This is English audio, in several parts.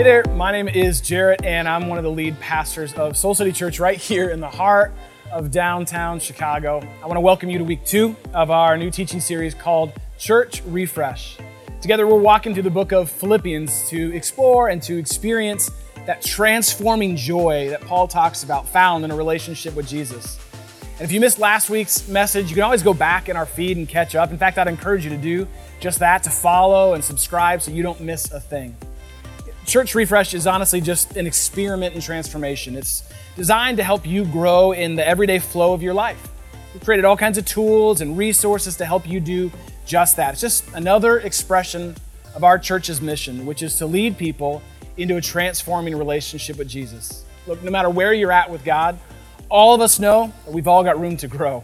Hey there, my name is Jarrett, and I'm one of the lead pastors of Soul City Church right here in the heart of downtown Chicago. I want to welcome you to week two of our new teaching series called Church Refresh. Together, we're walking through the book of Philippians to explore and to experience that transforming joy that Paul talks about found in a relationship with Jesus. And if you missed last week's message, you can always go back in our feed and catch up. In fact, I'd encourage you to do just that, to follow and subscribe so you don't miss a thing. Church Refresh is honestly just an experiment in transformation. It's designed to help you grow in the everyday flow of your life. We've created all kinds of tools and resources to help you do just that. It's just another expression of our church's mission, which is to lead people into a transforming relationship with Jesus. Look, no matter where you're at with God, all of us know that we've all got room to grow.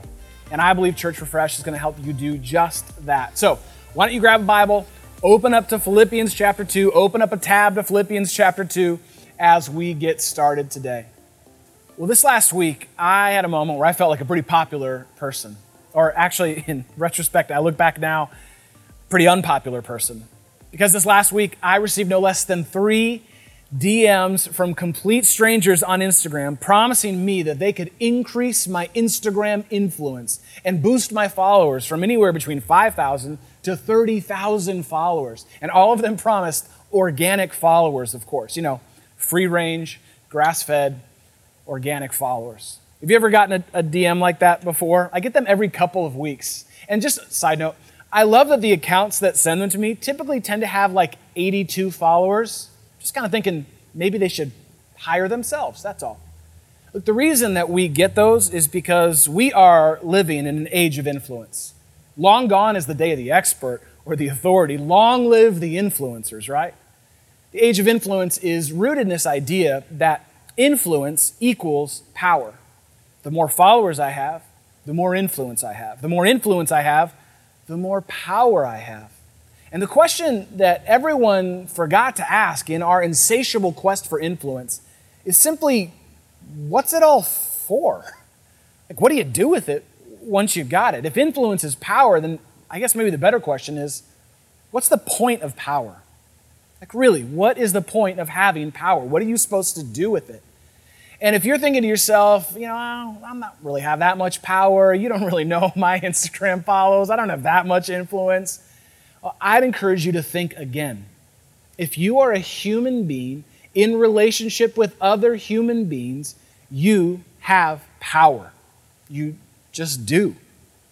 And I believe Church Refresh is going to help you do just that. So, why don't you grab a Bible? Open up to Philippians chapter 2, open up a tab to Philippians chapter 2 as we get started today. Well, this last week, I had a moment where I felt like a pretty popular person. Or actually, in retrospect, I look back now, pretty unpopular person. Because this last week, I received no less than three DMs from complete strangers on Instagram promising me that they could increase my Instagram influence and boost my followers from anywhere between 5,000 to 30,000 followers. And all of them promised organic followers, of course. You know, free range, grass fed, organic followers. Have you ever gotten a, a, DM like that before? I get them every couple of weeks. And just side note, I love that the accounts that send them to me typically tend to have like 82 followers. Just kind of thinking maybe they should hire themselves, that's all. Look, the reason that we get those is because we are living in an age of influence. Long gone is the day of the expert or the authority. Long live the influencers, right? The age of influence is rooted in this idea that influence equals power. The more followers I have, the more influence I have. The more influence I have, the more power I have. And the question that everyone forgot to ask in our insatiable quest for influence is simply what's it all for? Like, what do you do with it once you've got it. If influence is power, then I guess maybe the better question is what's the point of power? Like, really, what is the point of having power? What are you supposed to do with it? And if you're thinking to yourself, you know, oh, I'm not really have that much power, you don't really know my Instagram follows, I don't have that much influence, well, I'd encourage you to think again. If you are a human being in relationship with other human beings, you have power. You just do.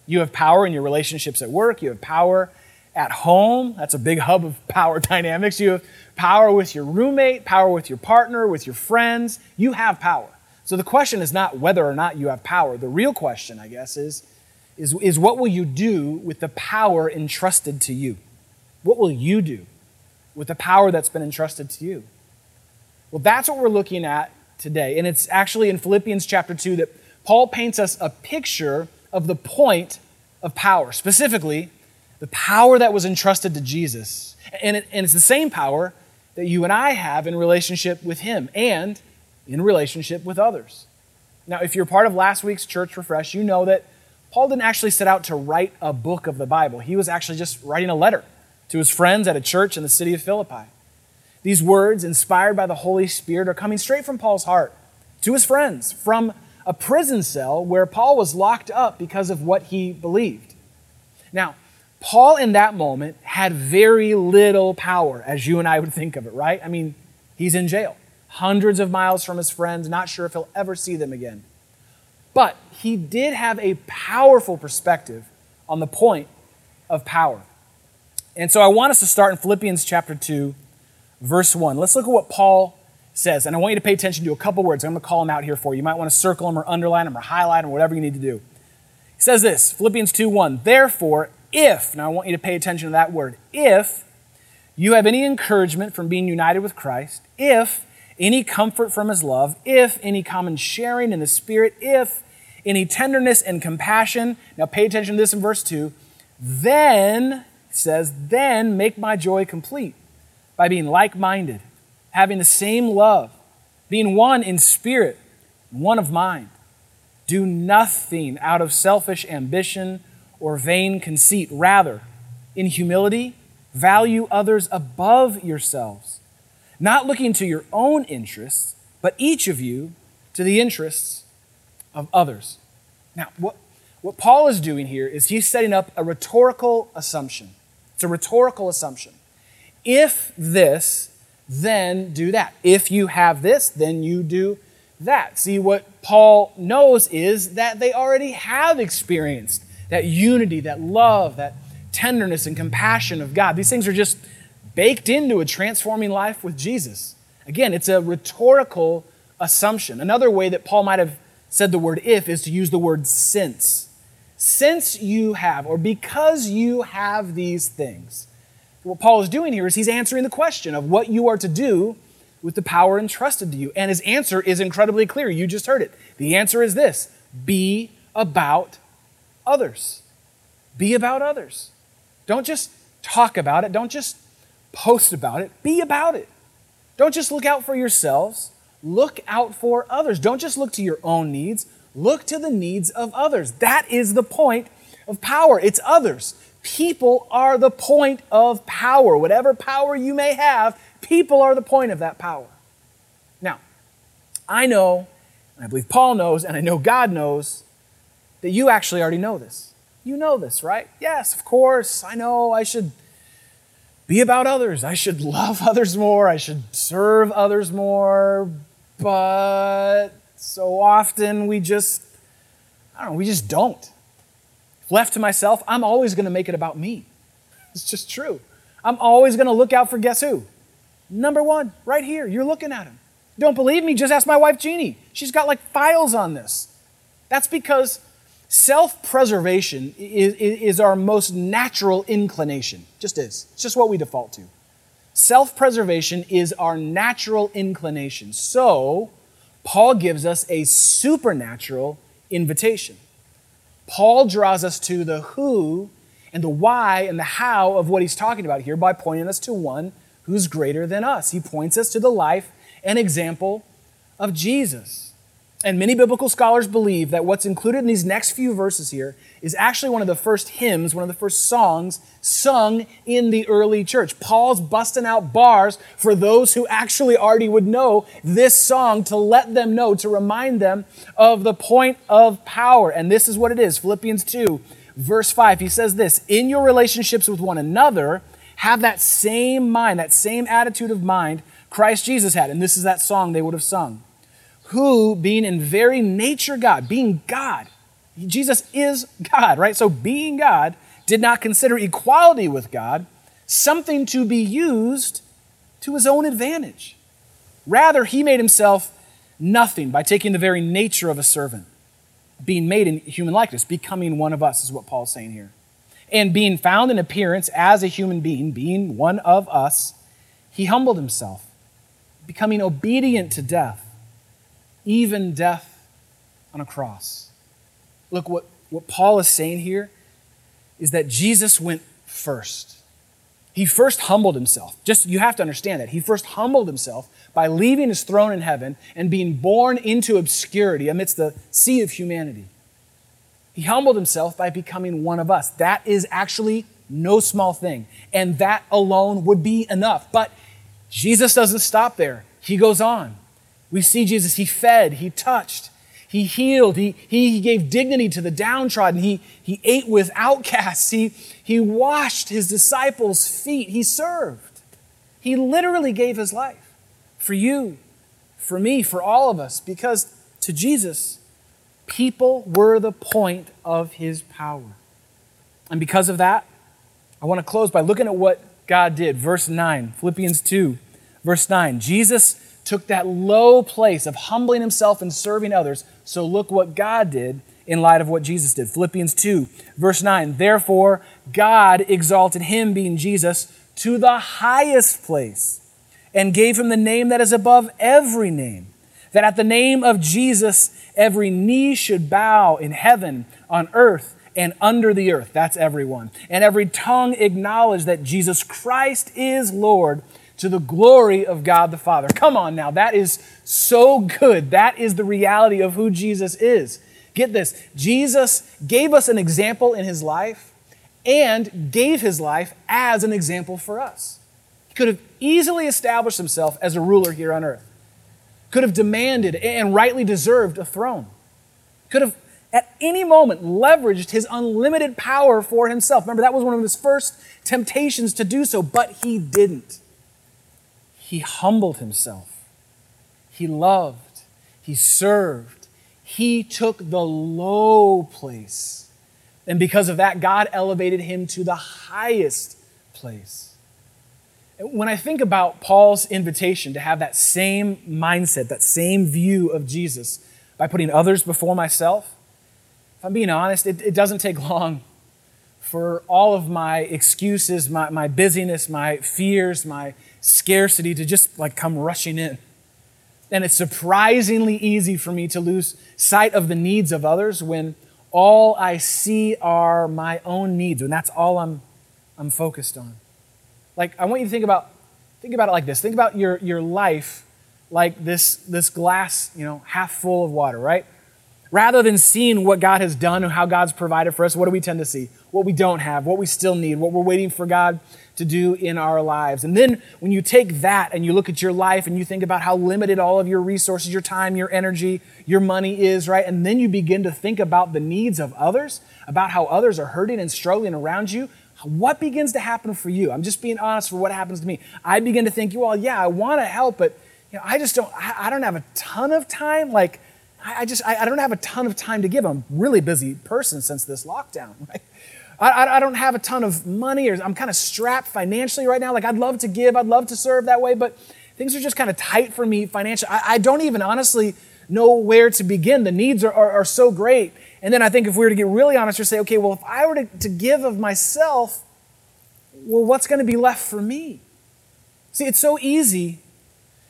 You have power in your relationships at work, you have power at home. That's a big hub of power dynamics. You have power with your roommate, power with your partner, with your friends. You have power. So the question is not whether or not you have power. The real question, I guess, is, is, is what will you do with the power entrusted to you? What will you do with the power that's been entrusted to you? Well, that's what we're looking at today. And it's actually in Philippians chapter 2 that Paul paints us a picture of the point of power, specifically, the power that was entrusted to Jesus. And, it, and it's the same power that you and I have in relationship with Him and in relationship with others. Now, if you're part of last week's church refresh, you know that Paul didn't actually set out to write a book of the Bible. He was actually just writing a letter to his friends at a church in the city of Philippi. These words, inspired by the Holy Spirit, are coming straight from Paul's heart to his friends from a prison cell where Paul was locked up because of what he believed. Now, Paul in that moment had very little power, as you and I would think of it, right? I mean, he's in jail, hundreds of miles from his friends, not sure if he'll ever see them again. But he did have a powerful perspective on the point of power. And so I want us to start in Philippians chapter 2, verse 1. Let's look at what Paul says. And I want you to pay attention to a couple words. I'm going to call them out here for you. You might want to circle them or underline them or highlight them, or whatever you need to do. He says this Philippians 2 1. Therefore, if, now I want you to pay attention to that word, if you have any encouragement from being united with Christ, if any comfort from his love, if any common sharing in the Spirit, if any tenderness and compassion, now pay attention to this in verse 2, then, says, then make my joy complete by being like minded having the same love, being one in spirit, one of mind. Do nothing out of selfish ambition or vain conceit. Rather, in humility, value others above yourselves, not looking to your own interests, but each of you to the interests of others. Now, what, what Paul is doing here is he's setting up a rhetorical assumption. It's a rhetorical assumption. If this, then do that. If you have this, then you do that. See, what Paul knows is that they already have experienced that unity, that love, that tenderness and compassion of God. These things are just baked into a transforming life with Jesus. Again, it's a rhetorical assumption. Another way that Paul might have said the word if is to use the word since. Since you have, or because you have these things. What Paul is doing here is he's answering the question of what you are to do with the power entrusted to you. And his answer is incredibly clear. You just heard it. The answer is this be about others. Be about others. Don't just talk about it. Don't just post about it. Be about it. Don't just look out for yourselves. Look out for others. Don't just look to your own needs. Look to the needs of others. That is the point of power. It's others. People are the point of power. Whatever power you may have, people are the point of that power. Now, I know, and I believe Paul knows, and I know God knows, that you actually already know this. You know this, right? Yes, of course. I know I should be about others. I should love others more. I should serve others more. But so often we just, I don't know, we just don't. Left to myself, I'm always going to make it about me. It's just true. I'm always going to look out for guess who? Number one, right here. You're looking at him. Don't believe me? Just ask my wife, Jeannie. She's got like files on this. That's because self preservation is, is, our most natural inclination. Just is. It's just what we default to. Self preservation is our natural inclination. So, Paul gives us a supernatural invitation. Paul draws us to the who and the why and the how of what he's talking about here by pointing us to one who's greater than us. He points us to the life and example of Jesus. And many biblical scholars believe that what's included in these next few verses here is actually one of the first hymns, one of the first songs sung in the early church. Paul's busting out bars for those who actually already would know this song to let them know, to remind them of the point of power. And this is what it is Philippians 2, verse 5. He says this In your relationships with one another, have that same mind, that same attitude of mind Christ Jesus had. And this is that song they would have sung who, being in very nature God, being God, Jesus is God, right? So being God, did not consider equality with God something to be used to his own advantage. Rather, he made himself nothing by taking the very nature of a servant, being made in human likeness, becoming one of us, is what Paul's saying here. And being found in appearance as a human being, being one of us, he humbled himself, becoming obedient to death even death on a cross. Look, what, what Paul is saying here is that Jesus went first. He first humbled himself. Just you have to understand that. He first humbled himself by leaving his throne in heaven and being born into obscurity amidst the sea of humanity. He humbled himself by becoming one of us. That is actually no small thing. And that alone would be enough. But Jesus doesn't stop there. He goes on. We see Jesus, he fed, he touched, he healed, he, he gave dignity to the downtrodden, he, he ate with outcasts, he, he washed his disciples' feet, he served. He literally gave his life for you, for me, for all of us, because to Jesus, people were the point of his power. And because of that, I want to close by looking at what God did. Verse 9, Philippians 2, verse 9. Jesus took that low place of humbling himself and serving others. So look what God did in light of what Jesus did. Philippians 2, verse 9. Therefore, God exalted him, being Jesus, to the highest place and gave him the name that is above every name, that at the name of Jesus every knee should bow in heaven, on earth, and under the earth. That's everyone. And every tongue acknowledge that Jesus Christ is Lord to the glory of God the Father. Come on now, that is so good. That is the reality of who Jesus is. Get this Jesus gave us an example in his life and gave his life as an example for us. He could have easily established himself as a ruler here on earth, could have demanded and rightly deserved a throne, could have at any moment leveraged his unlimited power for himself. Remember, that was one of his first temptations to do so, but he didn't. He humbled himself. He loved. He served. He took the low place. And because of that, God elevated him to the highest place. When I think about Paul's invitation to have that same mindset, that same view of Jesus by putting others before myself, if I'm being honest, it, it doesn't take long for all of my excuses, my, my busyness, my fears, my scarcity to just like come rushing in. And it's surprisingly easy for me to lose sight of the needs of others when all I see are my own needs, and that's all I'm, I'm focused on. Like, I want you to think about, think about it like this. Think about your, your life like this, this glass, you know, half full of water, right? Rather than seeing what God has done and how God's provided for us, what do we tend to see? What we don't have, what we still need, what we're waiting for God to do in our lives. And then when you take that and you look at your life and you think about how limited all of your resources, your time, your energy, your money is, right? And then you begin to think about the needs of others, about how others are hurting and struggling around you. What begins to happen for you? I'm just being honest for what happens to me. I begin to think, well, yeah, I want to help, but you know, I just don't, I, I don't have a ton of time. Like, I, just, I, don't have a ton of time to give. I'm really busy person since this lockdown, right? I, I don't have a ton of money or I'm kind of strapped financially right now. Like I'd love to give, I'd love to serve that way, but things are just kind of tight for me financially. I, I don't even honestly know where to begin. The needs are, are, are, so great. And then I think if we were to get really honest, or say, okay, well, if I were to, to give of myself, well, what's going to be left for me? See, it's so easy.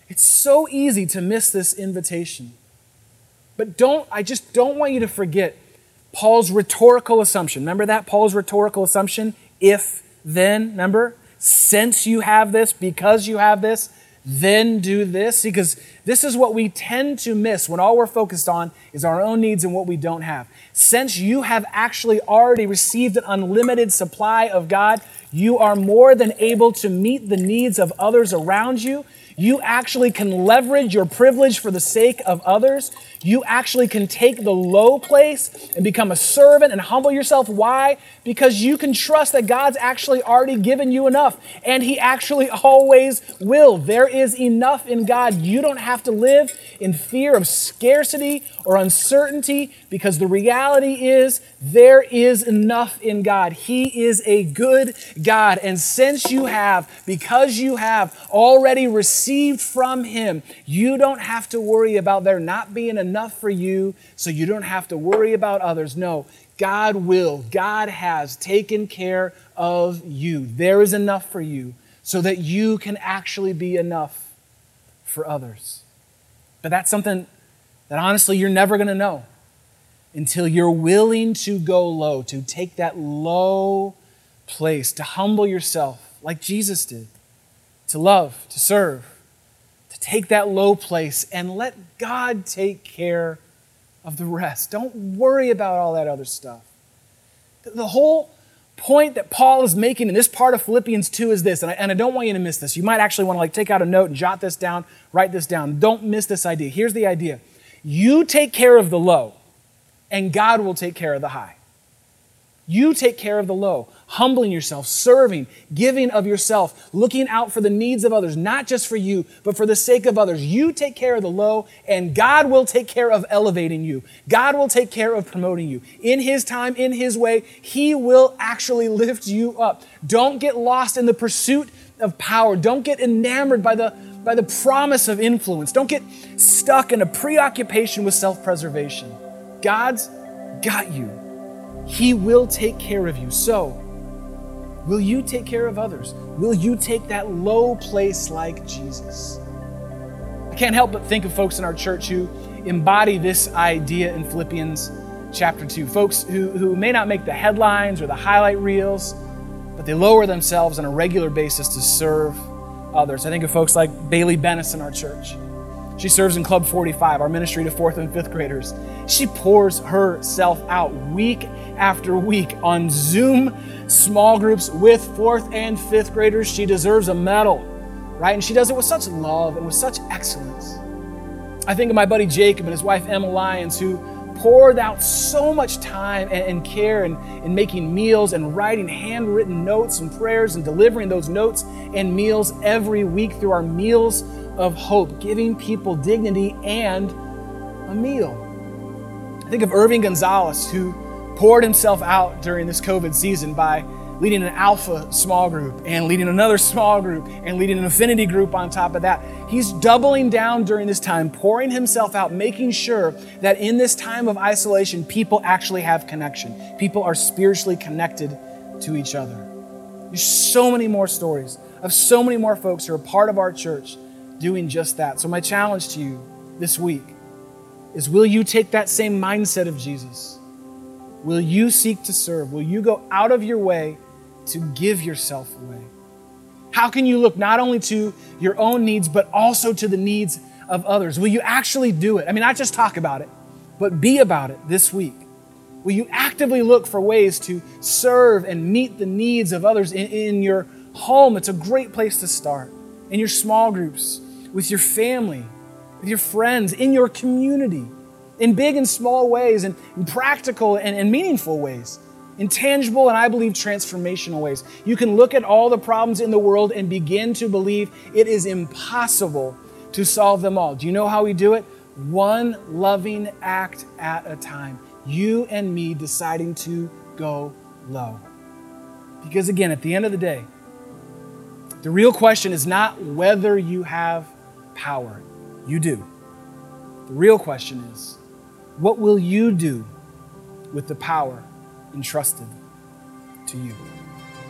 It's so easy to miss this invitation. But don't, I just don't want you to forget Paul's rhetorical assumption. Remember that? Paul's rhetorical assumption? If, then, remember? Since you have this, because you have this, then do this. Because this is what we tend to miss when all we're focused on is our own needs and what we don't have. Since you have actually already received an unlimited supply of God, you are more than able to meet the needs of others around you. You actually can leverage your privilege for the sake of others. You actually can take the low place and become a servant and humble yourself. Why? Because you can trust that God's actually already given you enough, and He actually always will. There is enough in God. You don't have to live in fear of scarcity or uncertainty because the reality is there is enough in God. He is a good God. And since you have, because you have already received from Him, you don't have to worry about there not being enough for you, so you don't have to worry about others. No, God will, God has taken care of you. There is enough for you so that you can actually be enough for others. But that's something that honestly you're never going to know until you're willing to go low, to take that low place, to humble yourself like Jesus did, to love, to serve, to take that low place and let God take care of the rest. Don't worry about all that other stuff. The whole point that Paul is making in this part of Philippians 2 is this, and I, and I don't want you to miss this. You might actually want to like take out a note and jot this down, write this down. Don't miss this idea. Here's the idea. You take care of the low, and God will take care of the high. You take care of the low, humbling yourself, serving, giving of yourself, looking out for the needs of others, not just for you, but for the sake of others. You take care of the low, and God will take care of elevating you. God will take care of promoting you. In His time, in His way, He will actually lift you up. Don't get lost in the pursuit of power. Don't get enamored by the, by the promise of influence. Don't get stuck in a preoccupation with self preservation. God's got you. He will take care of you. So, will you take care of others? Will you take that low place like Jesus? I can't help but think of folks in our church who embody this idea in Philippians chapter 2. Folks who, who may not make the headlines or the highlight reels, but they lower themselves on a regular basis to serve others. I think of folks like Bailey Bennis in our church. She serves in Club 45, our ministry to fourth and fifth graders. She pours herself out week after week on Zoom small groups with fourth and fifth graders. She deserves a medal right? And she does it with such love and with such excellence. I think of my buddy Jacob and his wife Emma Lyons, who poured out so much time and, care in, in making meals and writing handwritten notes and prayers and delivering those notes and meals every week through our meals of hope, giving people dignity and a meal. Think of Irving Gonzalez, who poured himself out during this COVID season by leading an alpha small group and leading another small group and leading an affinity group on top of that. He's doubling down during this time, pouring himself out, making sure that in this time of isolation, people actually have connection. People are spiritually connected to each other. There's so many more stories of so many more folks who are part of our church doing just that. So, my challenge to you this week is will you take that same mindset of Jesus? Will you seek to serve? Will you go out of your way to give yourself away? How can you look not only to your own needs, but also to the needs of others? Will you actually do it? I mean, not just talk about it, but be about it this week. Will you actively look for ways to serve and meet the needs of others in, in your home? It's a great place to start. In your small groups, with your family, with your friends, in your community, in big and small ways, and in practical and, and meaningful ways in tangible and I believe transformational ways. You can look at all the problems in the world and begin to believe it is impossible to solve them all. Do you know how we do it? One loving act at a time. You and me deciding to go low. Because again, at the end of the day, the real question is not whether you have power. You do. The real question is, what will you do with the power entrusted to you.